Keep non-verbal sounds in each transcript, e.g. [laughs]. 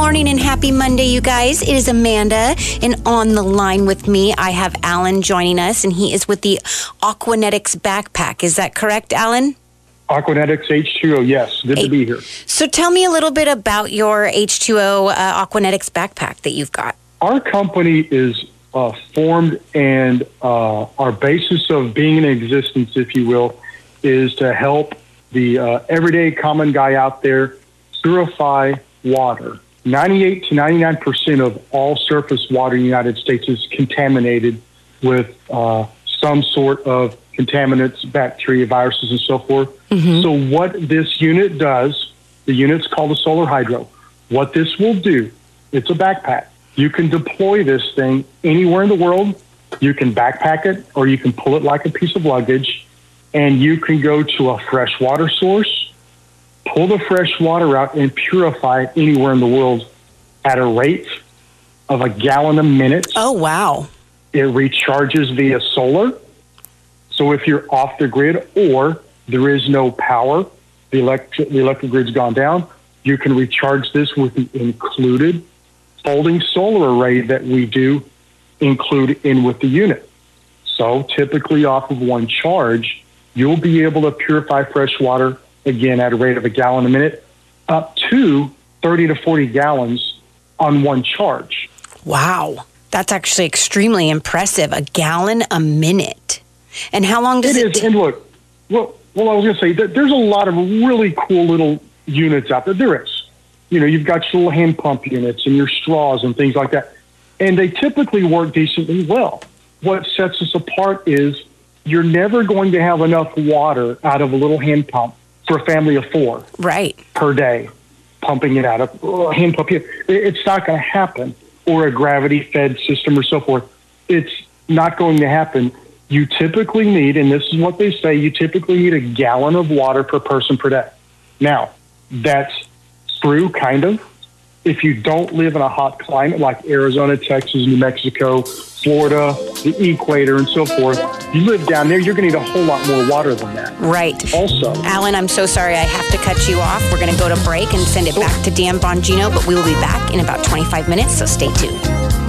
morning and happy Monday, you guys. It is Amanda, and on the line with me, I have Alan joining us, and he is with the Aquanetics backpack. Is that correct, Alan? Aquanetics H2O, yes. Good to be here. So tell me a little bit about your H2O uh, Aquanetics backpack that you've got. Our company is uh, formed, and uh, our basis of being in existence, if you will, is to help the uh, everyday common guy out there purify water. 98 to 99 percent of all surface water in the United States is contaminated with uh, some sort of contaminants, bacteria, viruses, and so forth. Mm-hmm. So, what this unit does, the unit's called a solar hydro. What this will do, it's a backpack. You can deploy this thing anywhere in the world. You can backpack it, or you can pull it like a piece of luggage, and you can go to a fresh water source pull the fresh water out and purify it anywhere in the world at a rate of a gallon a minute. Oh, wow. It recharges via solar. So if you're off the grid or there is no power, the electric, the electric grid's gone down, you can recharge this with the included folding solar array that we do include in with the unit. So typically off of one charge, you'll be able to purify fresh water again at a rate of a gallon a minute, up to 30 to 40 gallons on one charge. Wow. That's actually extremely impressive. A gallon a minute. And how long does it? It is. T- and look, well, well, I was going to say that there's a lot of really cool little units out there. There is. You know, you've got your little hand pump units and your straws and things like that. And they typically work decently well. What sets us apart is you're never going to have enough water out of a little hand pump for a family of four, right, per day, pumping it out of uh, hand pump. It's not going to happen, or a gravity fed system or so forth. It's not going to happen. You typically need, and this is what they say, you typically need a gallon of water per person per day. Now, that's true, kind of. If you don't live in a hot climate like Arizona, Texas, New Mexico, Florida, the equator, and so forth, you live down there, you're going to need a whole lot more water than that. Right. Also, Alan, I'm so sorry I have to cut you off. We're going to go to break and send it back to Dan Bongino, but we will be back in about 25 minutes, so stay tuned.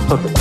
Perfect.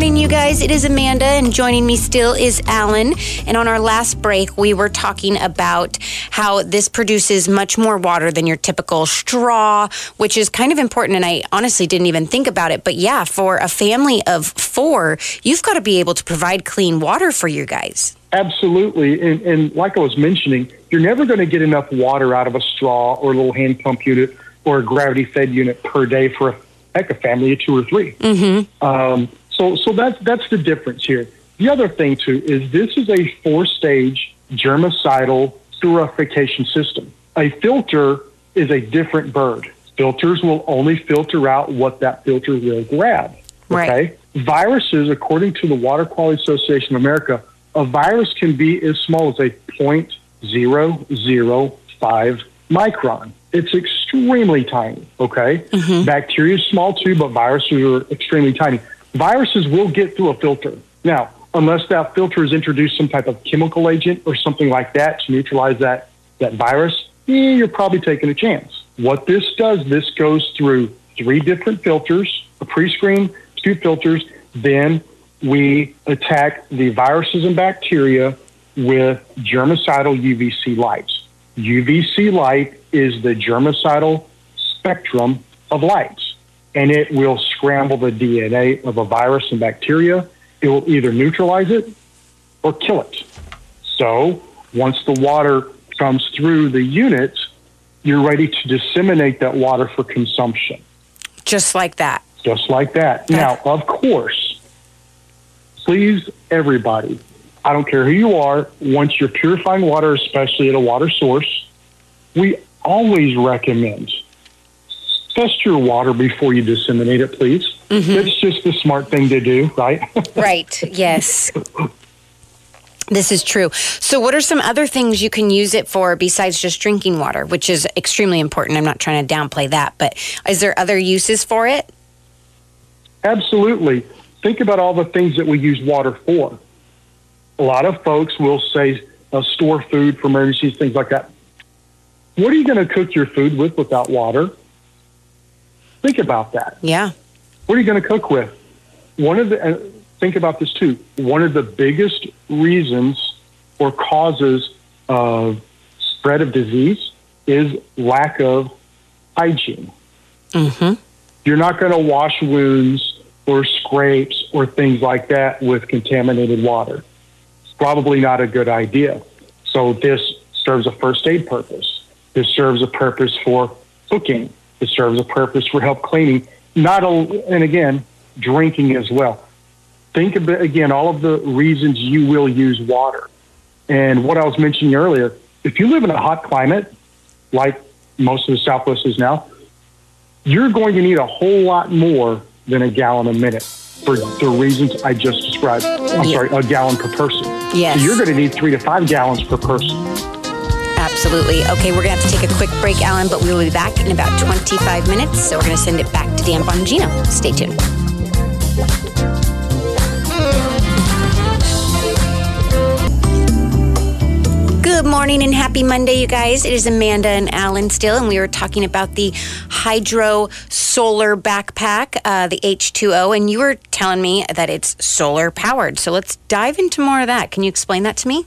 Morning, you guys. It is Amanda, and joining me still is Alan. And on our last break, we were talking about how this produces much more water than your typical straw, which is kind of important. And I honestly didn't even think about it. But yeah, for a family of four, you've got to be able to provide clean water for you guys. Absolutely. And, and like I was mentioning, you're never going to get enough water out of a straw or a little hand pump unit or a gravity fed unit per day for a heck, a family of two or 3 mm-hmm. um, so, so that's that's the difference here. The other thing too is this is a four-stage germicidal purification system. A filter is a different bird. Filters will only filter out what that filter will grab. Right. Okay. Viruses, according to the Water Quality Association of America, a virus can be as small as a 0.005 micron. It's extremely tiny. Okay. Mm-hmm. Bacteria is small too, but viruses are extremely tiny viruses will get through a filter. Now, unless that filter has introduced some type of chemical agent or something like that to neutralize that, that virus, eh, you're probably taking a chance. What this does, this goes through three different filters, a pre-screen, two filters, then we attack the viruses and bacteria with germicidal UVC lights. UVC light is the germicidal spectrum of lights and it will scramble the DNA of a virus and bacteria. It will either neutralize it or kill it. So once the water comes through the unit, you're ready to disseminate that water for consumption. Just like that. Just like that. Now, of course, please, everybody, I don't care who you are, once you're purifying water, especially at a water source, we always recommend test your water before you disseminate it, please. Mm-hmm. It's just the smart thing to do, right? [laughs] right, yes. This is true. So, what are some other things you can use it for besides just drinking water, which is extremely important? I'm not trying to downplay that, but is there other uses for it? Absolutely. Think about all the things that we use water for. A lot of folks will say, uh, store food for emergencies, things like that. What are you going to cook your food with without water? Think about that. Yeah. What are you going to cook with? One of the uh, think about this too. One of the biggest reasons or causes of spread of disease is lack of hygiene. Mm-hmm. You're not going to wash wounds or scrapes or things like that with contaminated water. It's probably not a good idea. So this serves a first aid purpose. This serves a purpose for cooking. It serves a purpose for help cleaning. Not a, and again, drinking as well. Think about again all of the reasons you will use water. And what I was mentioning earlier, if you live in a hot climate, like most of the Southwest is now, you're going to need a whole lot more than a gallon a minute for the reasons I just described. I'm Yeah. sorry, a gallon per person. Yes. So you're going to need three to five gallons per person. Absolutely. Okay, we're going to have to take a quick break, Alan, but we will be back in about 25 minutes. So we're going to send it back to Dan Bongino. Stay tuned. Good morning and happy Monday, you guys. It is Amanda and Alan still, and we were talking about the Hydro Solar Backpack, uh, the H2O, and you were telling me that it's solar powered. So let's dive into more of that. Can you explain that to me?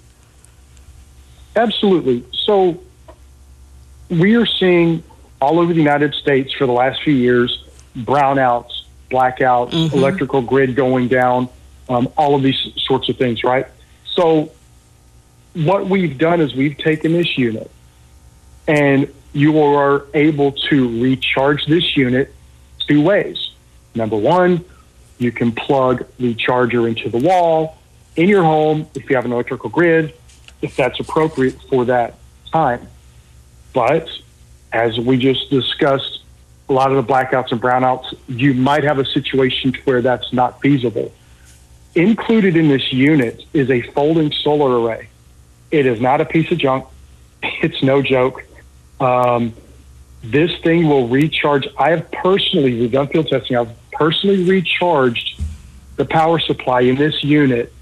Absolutely. So we are seeing all over the United States for the last few years brownouts, blackouts, electrical grid going down, um, all of these sorts of things, right? So what we've done is we've taken this unit and you are able to recharge this unit two ways. Number one, you can plug the charger into the wall in your home if you have an electrical grid, if that's appropriate for that time. But as we just discussed, a lot of the blackouts and brownouts, you might have a situation where that's not feasible. Included in this unit is a folding solar array. It is not a piece of junk. [laughs] It's no joke. Um, this thing will recharge. I have personally, we've done field testing, I've personally recharged the power supply in this unit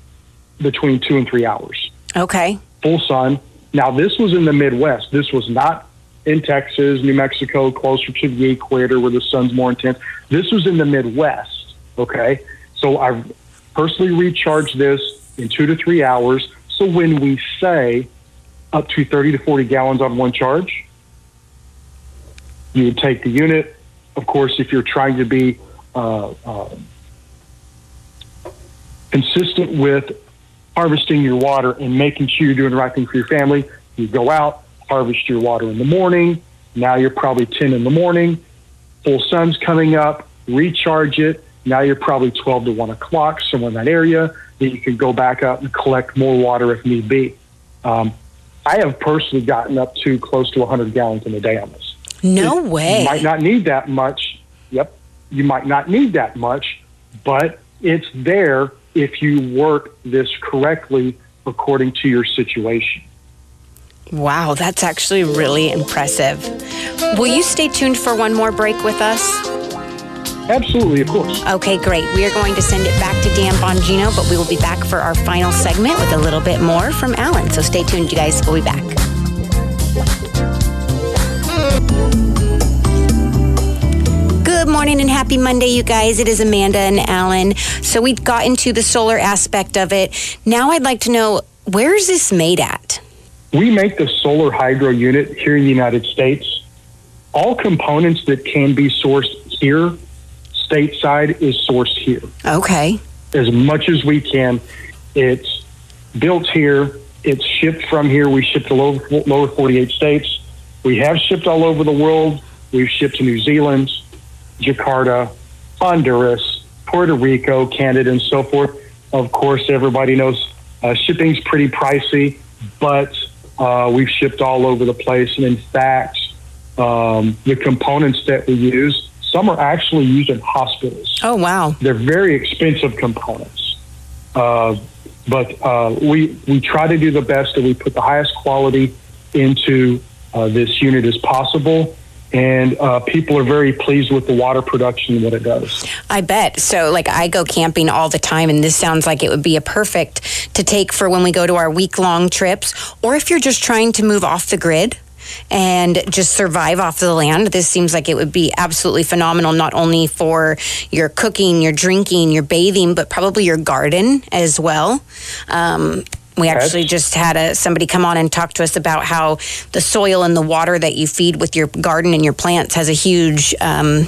between two and three hours Okay. full sun. Now, this was in the Midwest. This was not in Texas, New Mexico, closer to the equator where the sun's more intense. This was in the Midwest. Okay. So I've personally recharged this in two to three hours. So when we say up to 30 to 40 gallons on one charge, you would take the unit. Of course, if you're trying to be uh, uh, consistent with harvesting your water and making sure you're doing the right thing for your family. You go out, harvest your water in the morning. Now you're probably 10 in the morning. Full sun's coming up, recharge it. Now you're probably 12 to 1 o'clock, somewhere in that area. Then you can go back up and collect more water if need be. Um, I have personally gotten up to close to 100 gallons in a day on this. No You way. You might not need that much. Yep. You might not need that much, but it's there if you work this correctly according to your situation. Wow, that's actually really impressive. Will you stay tuned for one more break with us? Absolutely, of course. Okay, great. We are going to send it back to Dan Bongino, but we will be back for our final segment with a little bit more from Alan. So stay tuned, you guys. We'll be back. Morning and happy Monday, you guys. It is Amanda and Alan. So we've got into the solar aspect of it. Now I'd like to know where is this made at? We make the solar hydro unit here in the United States. All components that can be sourced here, stateside, is sourced here. Okay. as much as we can. It's built here. It's shipped from here. We ship to lower, lower 48 states. We have shipped all over the world. We've shipped to New Zealand, Jakarta, Honduras, Puerto Rico, Canada, and so forth. Of course, everybody knows uh, shipping's pretty pricey, but uh, we've shipped all over the place. And in fact, um, the components that we use, some are actually used in hospitals. Oh, wow. They're very expensive components, uh, but uh, we we try to do the best that we put the highest quality into uh, this unit as possible. And uh, people are very pleased with the water production and what it does. I bet. So, like, I go camping all the time, and this sounds like it would be a perfect to take for when we go to our week long trips, or if you're just trying to move off the grid and just survive off the land. This seems like it would be absolutely phenomenal, not only for your cooking, your drinking, your bathing, but probably your garden as well. Um, we actually just had a, somebody come on and talk to us about how the soil and the water that you feed with your garden and your plants has a huge um,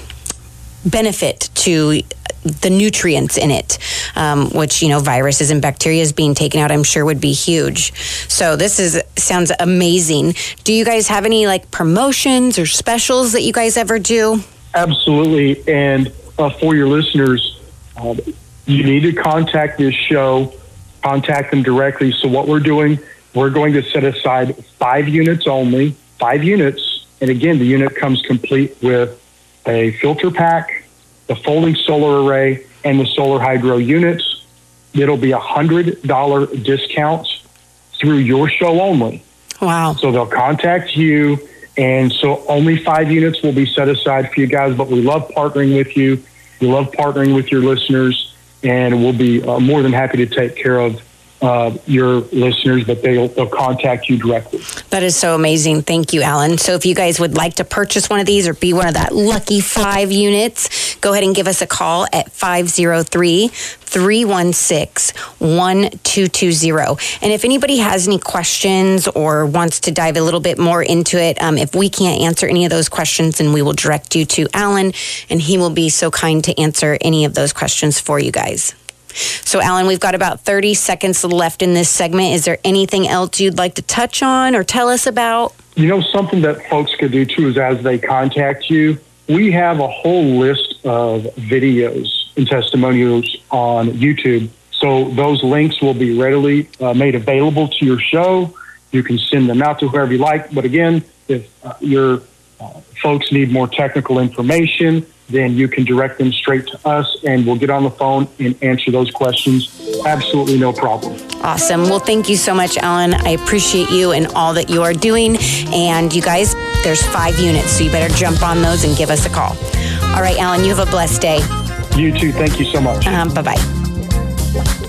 benefit to the nutrients in it, um, which you know viruses and bacteria is being taken out. I'm sure would be huge. So this is sounds amazing. Do you guys have any like promotions or specials that you guys ever do? Absolutely, and uh, for your listeners, uh, you need to contact this show. Contact them directly. So what we're doing, we're going to set aside five units only, five units, and again, the unit comes complete with a filter pack the folding solar array, and the solar hydro units. It'll be a $100 discount through your show only. Wow. So they'll contact you. And so only five units will be set aside for you guys, but we love partnering with you. We love partnering with your listeners, and we'll be uh, more than happy to take care of uh, your listeners, but they'll, they'll contact you directly. That is so amazing. Thank you, Alan. So if you guys would like to purchase one of these or be one of that lucky five units, go ahead and give us a call at 503 316 1220. And if anybody has any questions or wants to dive a little bit more into it, um, if we can't answer any of those questions, then we will direct you to Alan, and he will be so kind to answer any of those questions for you guys. So, Alan, we've got about 30 seconds left in this segment. Is there anything else you'd like to touch on or tell us about? You know, something that folks could do too is as they contact you, we have a whole list of videos and testimonials on YouTube. So, those links will be readily uh, made available to your show. You can send them out to whoever you like. But again, if uh, your uh, folks need more technical information, then you can direct them straight to us and we'll get on the phone and answer those questions. Absolutely no problem. Awesome. Well, thank you so much, Alan. I appreciate you and all that you are doing. And you guys, there's five units, so you better jump on those and give us a call. All right, Alan, you have a blessed day. You too. Thank you so much. Um, bye bye.